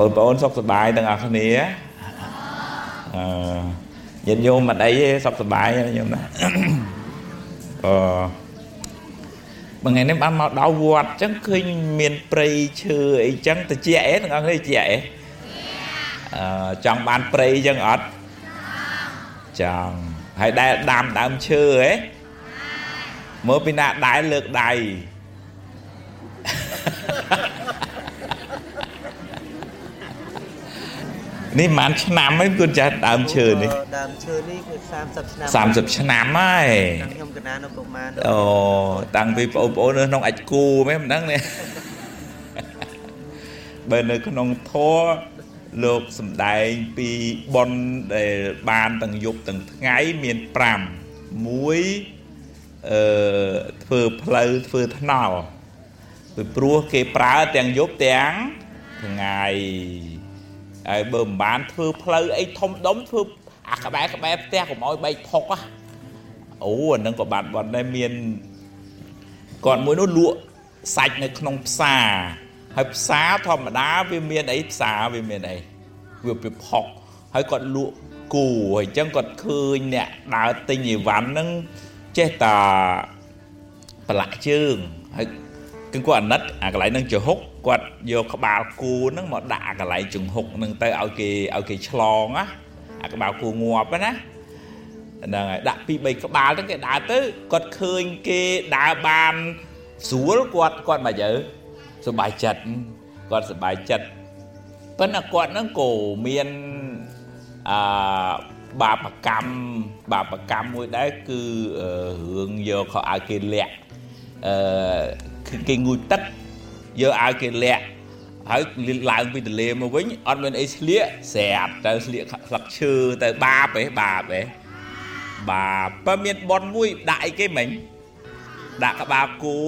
បងប្អូនសុខសប្បាយទាំងអស់គ្នាអឺញាតិញោមមិនអីទេសុខសប្បាយញោមណាអឺបងថ្ងៃនេះបានមកដល់វត្តអញ្ចឹងឃើញមានព្រៃឈើអីចឹងតិចអីទាំងអស់គ្នាតិចអីអឺចង់បានព្រៃអញ្ចឹងអត់ចង់ហើយដែលដាំដើមឈើហ៎មើលពីណាដែលលើកដៃ នេះប្រហែលឆ្នាំហើយគួរចាស់ដើមឈើនេះដើមឈើនេះគឺ30ឆ្នាំ30ឆ្នាំហើយខ្ញុំកណានៅប្រហែលអូតាំងពីបងប្អូននៅក្នុងអាចគូមែនមិនដឹងនេះបើនៅក្នុងធម៌លោកសំដែងពីប៉ុនដែលបានទាំងយប់ទាំងថ្ងៃមាន5មួយអឺធ្វើផ្លូវធ្វើថ្នល់ពីព្រោះគេប្រើទាំងយប់ទាំងថ្ងៃ ហើយបើមិនបានធ្វើផ្លូវអីធំដុំធ្វើអាក្បែរក្បែរផ្ទះកុំឲ្យបែកផុកអូអានឹងក៏បានបាត់ដែរមានគាត់មួយនោះលក់សាច់នៅក្នុងផ្សារហើយផ្សារធម្មតាវាមានអីផ្សារវាមានអីវាពីផុកហើយគាត់លក់គូហើយអញ្ចឹងគាត់ឃើញអ្នកដើរទិញអីវ៉ាន់ហ្នឹងចេះតាប្រឡាក់ជើងហើយ គឺគាត់អាណិតអាកន្លែងហ្នឹងចំហុកគាត់យកក្បាលគូហ្នឹងមកដាក់អាកន្លែងចំហុកហ្នឹងទៅឲ្យគេឲ្យគេឆ្លងណាអាក្បាលគូងាប់ណាហ្នឹងហើយដាក់ពី3ក្បាលហ្នឹងគេដើរទៅគាត់ឃើញគេដើរបានស្រួលគាត់គាត់មកយើសុបាយចិត្តគាត់សុបាយចិត្តប៉ុន្តែគាត់ហ្នឹងក៏មានអឺបាបកម្មបាបកម្មមួយដែរគឺរឿងយកខោឲ្យគេលាក់អឺ គេងូតទឹកយកឲ្យគេលាក់ហើយឡើងពីទន្លេមកវិញអត់មានអីស្លៀកស្រាប់ទៅស្លៀកស្លឹកឈើទៅបាបឯងបាបឯងបាបបើមានប៉ុនមួយដាក់អីគេមិញដាក់ក្បាលគោ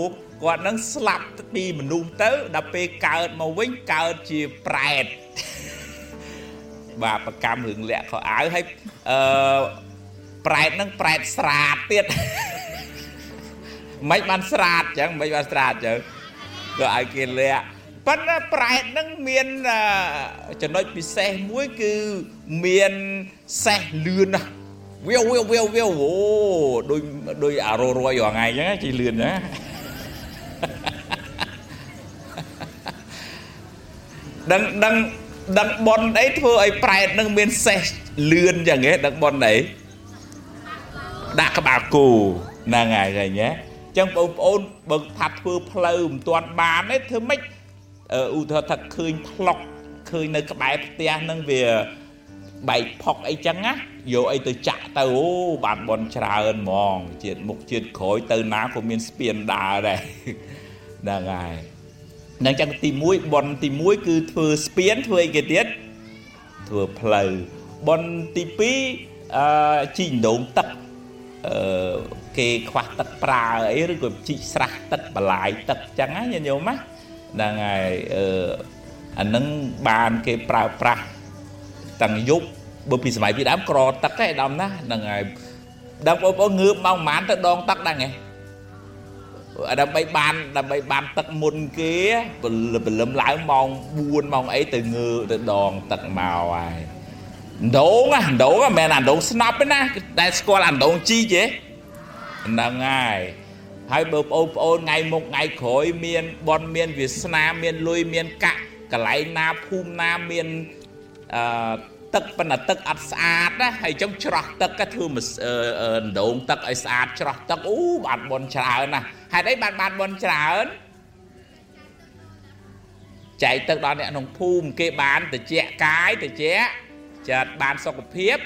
គាត់នឹងស្លាប់ពីមនុស្សទៅដល់ពេលកើតមកវិញកើតជាប្រែតបាបកម្មរឿងលាក់ខោអាវហើយអឺប្រែតនឹងប្រែតស្រាតទៀត មិនបានស្រាតចឹងមិនបានស្រាតចឹងក៏ឲ្យគេលាក់ប៉ុន្តែប្រែតនឹងមានចំណុចពិសេសមួយគឺមានសេះលឿនណាស់វាវវាវវាវវាវអូដូចដូចអាររយរាល់ថ្ងៃអញ្ចឹងជិះលឿនណាដឹងដឹងដឹងប៉ុនអីធ្វើឲ្យប្រែតនឹងមានសេះលឿនចឹងហ៎ដឹងប៉ុនអីដាក់ក្បាលគោហ្នឹងហើយឃើញទេ ចឹងបងប្អូនបើថាធ្វើផ្លូវមិនទាន់បានទេធ្វើម៉េចឧទាហរណ៍ថាឃើញផ្លុកឃើញនៅក្បែរផ្ទះហ្នឹងវាបែកផុកអីចឹងណាយកអីទៅចាក់ទៅអូបានបនច្រើនហ្មងជាតិមុខជាតិក្រោយទៅណាក៏មានស្ពានដើរដែរហ្នឹងហើយនឹងចឹងទី1បនទី1គឺធ្វើស្ពានធ្វើអីគេទៀតធ្វើផ្លូវបនទី2អឺជីកដងទឹកអឺ គេខ្វះទឹកប្រើអីឬក៏ជីកស្រះទឹកបលាយទឹកចឹងណាញាតិញោមណាហ្នឹងហើយអឺអានឹងបានគេប្រើប្រាស់តាំងយប់បើពីសម័យពីដើមក្រទឹកឯដំណាហ្នឹងហើយដល់បងប្អូនងើបមកប្រហែលទៅដងទឹកដែរហ៎ដើម្បីបានដើម្បីបានទឹកមុនគេព្រលឹមឡើងម៉ោង4ម៉ោងអីទៅងើទៅដងទឹកមកហើយដងណាដងមិនមែនអាដងស្នប់ទេណាតែស្គាល់អាដងជីទេ ហ្នឹងហើយហើយបើបងប្អូនថ្ងៃមុខថ្ងៃក្រោយមានបនមានវាសនាមានលុយមានកាក់កន្លែងណាភូមិណាមានអឺទឹកប៉ុន្តែទឹកអត់ស្អាតណាហើយចុងច្រោះទឹកក៏ធ្វើដងទឹកឲ្យស្អាតច្រោះទឹកអូបានបនច្រើនណាស់ហេតុអីបានបានបនច្រើនចែកទឹកដល់អ្នកក្នុងភូមិគេបានតិចកាយតិចចិត្តបានសុខភាព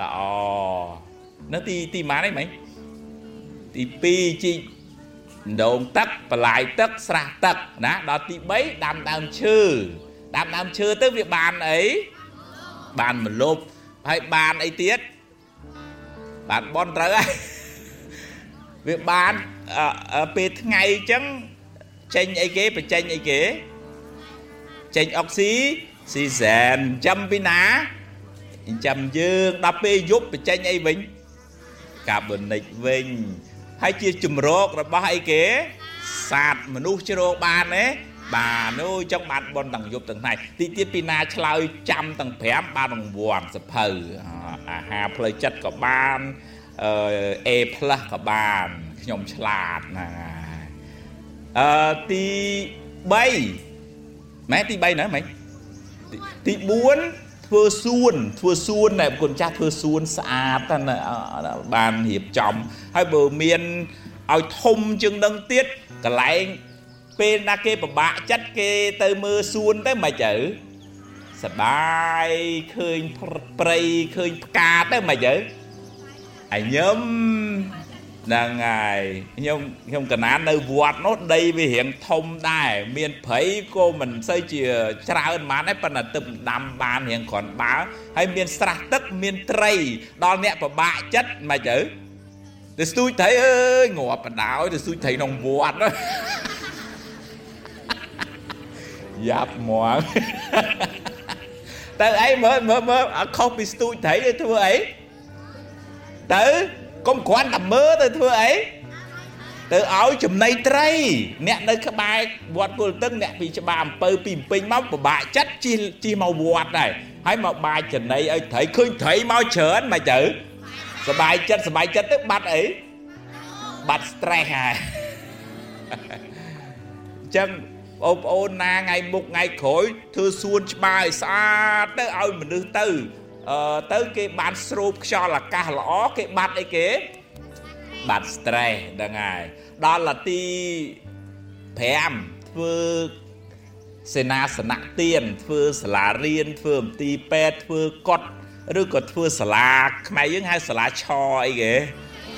ល្អនៅទីទីម៉ានអីមិញ ទី2ជីកដងទឹកបន្លាយទឹកស្រះទឹកណាដល់ទី3ដាំដើមឈើដាំដើមឈើទៅវាបានអីបានមលប់ហើយបានអីទៀតបានបនត្រូវហើយវាបានពេលថ្ងៃអញ្ចឹងចេញអីគេបញ្ចេញអីគេចេញអុកស៊ីស៊ីសែនចាំពីណាចាំយើងដល់ពេលយប់បញ្ចេញអីវិញកាបូនិកវិញ ហើយជាជំរករបស់អីគេសត្វមនុស្សជ្រោកបានទេបានអូយចង់បានប៉ុនទាំងយប់ទាំងថ្ងៃទីទៀតពីណាឆ្លើយចាំទាំង5បានរង្វាន់សភៅអាហារផ្លូវចិត្តក៏បានអឺ A+ ក៏បានខ្ញុំឆ្លាតហ្នឹងហើយអឺទី3ម៉ែទី3ណាម៉េចទី4 ធ្វើសួនធ្វើសួនតែគុណចាស់ធ្វើសួនស្អាតណាបានរៀបចំហើយបើមានឲ្យធំជាងនឹងទៀតកន្លែងពេលណាគេពិបាកចិត្តគេទៅមើលសួនទៅមិនទៅសបាយឃើញព្រៃឃើញផ្កាទៅមិនទៅអាញឹម ហ្នឹងហើយខ្ញុំខ្ញុំកណាននៅវត្តនោះដីវារៀងធំដែរមានព្រៃក៏មិនសូវជាច្រើនបានដែរប៉ុន្តែទឹកដាំបានរៀងគ្រាន់បើហើយមានស្រះទឹកមានត្រី ដល់អ្នកពិបាកចិត្តមិនទៅទៅស្ទូចត្រីអើយងាប់បដោយទៅស្ទូចត្រីក្នុងវត្តយ៉ាប់មកទៅអីមើលមើលមើលអត់ខុសពីស្ទូចត្រីទៅធ្វើអីទៅ កុំគ្រាន់តែមើលទៅធ្វើអីទៅឲ្យចំណីត្រី អ្នកនៅក្បែរវត្តគល់ទឹងអ្នកពីច្បារអំពៅពីពេញមកពិបាកចិត្តជិះជិះមកវត្តដែរហើយមកបាចចំណីឲ្យត្រីឃើញត្រីមកច្រើនមិនទៅសบายចិត្តសบายចិត្តទៅបាត់អីបាត់ stress ហើយអញ្ចឹងបងប្អូនណាថ្ងៃមុខថ្ងៃក្រោយធ្វើសួនច្បារឲ្យស្អាតទៅឲ្យមនុស្សទៅអឺ ទៅគេបានស្រូបខ្យល់អាកាសល្អគេបាត់អីគេបាត់ stress ហ្នឹងហើយដល់នាទី5ធ្វើសេនាសនៈទៀនធ្វើសាលារៀនធ្វើមន្ទីរពេទ្យធ្វើកត់ឬក៏ធ្វើសាលាខ្មែរយើងហៅសាលាឆអីគេ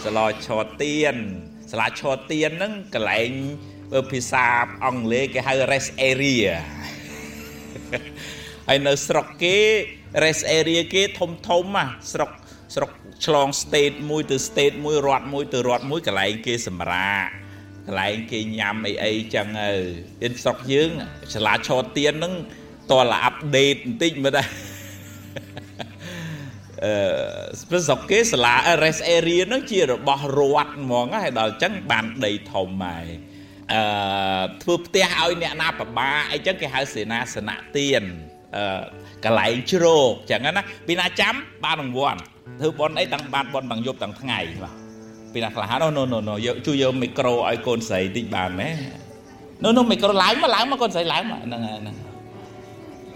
សាលាឆទៀនសាលាឆទៀនហ្នឹងកន្លែងភាសាអង់គ្លេសគេហៅ rest area ហើយនៅស្រុកគេ rest area គេធំធំណាស្រុកស្រុកឆ្លង state មួយទៅ state មួយរដ្ឋមួយទៅរដ្ឋមួយកន្លែងគេសម្រាកកន្លែងគេញ៉ាំអីអីចឹងទៅទៀតស្រុកយើងសាលាឆោទៀនហ្នឹងតើអាប់ដេតបន្តិចមើលដែរអឺស្រុកគេសាលា rest area ហ្នឹងជារបស់រដ្ឋហ្មងហើយដល់ចឹងបានដីធំហើយអឺធ្វើផ្ទះឲ្យអ្នកណាប្របាអីចឹងគេហៅសេនាសនៈទៀនអឺ កន្លែងជ្រោកចឹងណាពីណាចាំបានរង្វាន់ធ្វើបនអីទាំងបានបនទាំងយប់ទាំងថ្ងៃបាទពីណាខ្លះណូណូណូយកជួយយកមីក្រូឲ្យកូនស្រីតិចបានទេណូណូមីក្រូឡើងមកឡើងមកកូនស្រីឡើងមកហ្នឹងហ្នឹង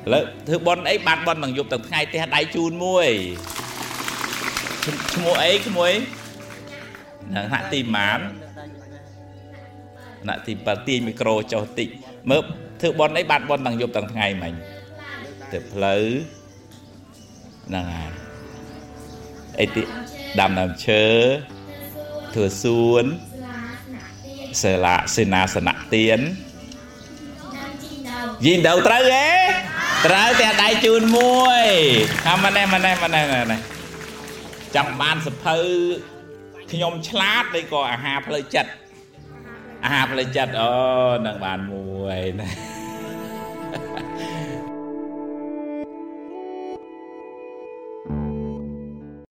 ឥឡូវធ្វើបនអីបានបនទាំងយប់ទាំងថ្ងៃផ្ទះដៃជូនមួយឈ្មោះអីឈ្មោះអីហ្នឹងហាក់ទីម៉ានណាក់ទីបាទាញមីក្រូចុះតិចមើលធ្វើបនអីបានបនទាំងយប់ទាំងថ្ងៃមិញ ទៅផ្លូវហ្នឹងហើយអីទីដាំដើមឈើធ្វើសួនសាលាសេនាសនៈទៀនយីដល់ត្រូវហ៎ត្រូវតែដៃជូនមួយអាម៉ណែម៉ណែម៉ណែម៉ណែចង់បានសភៅខ្ញុំឆ្លាតឬក៏អាហារផ្លូវចិត្តអាហារផ្លូវចិត្តអូនឹងបានមួយណា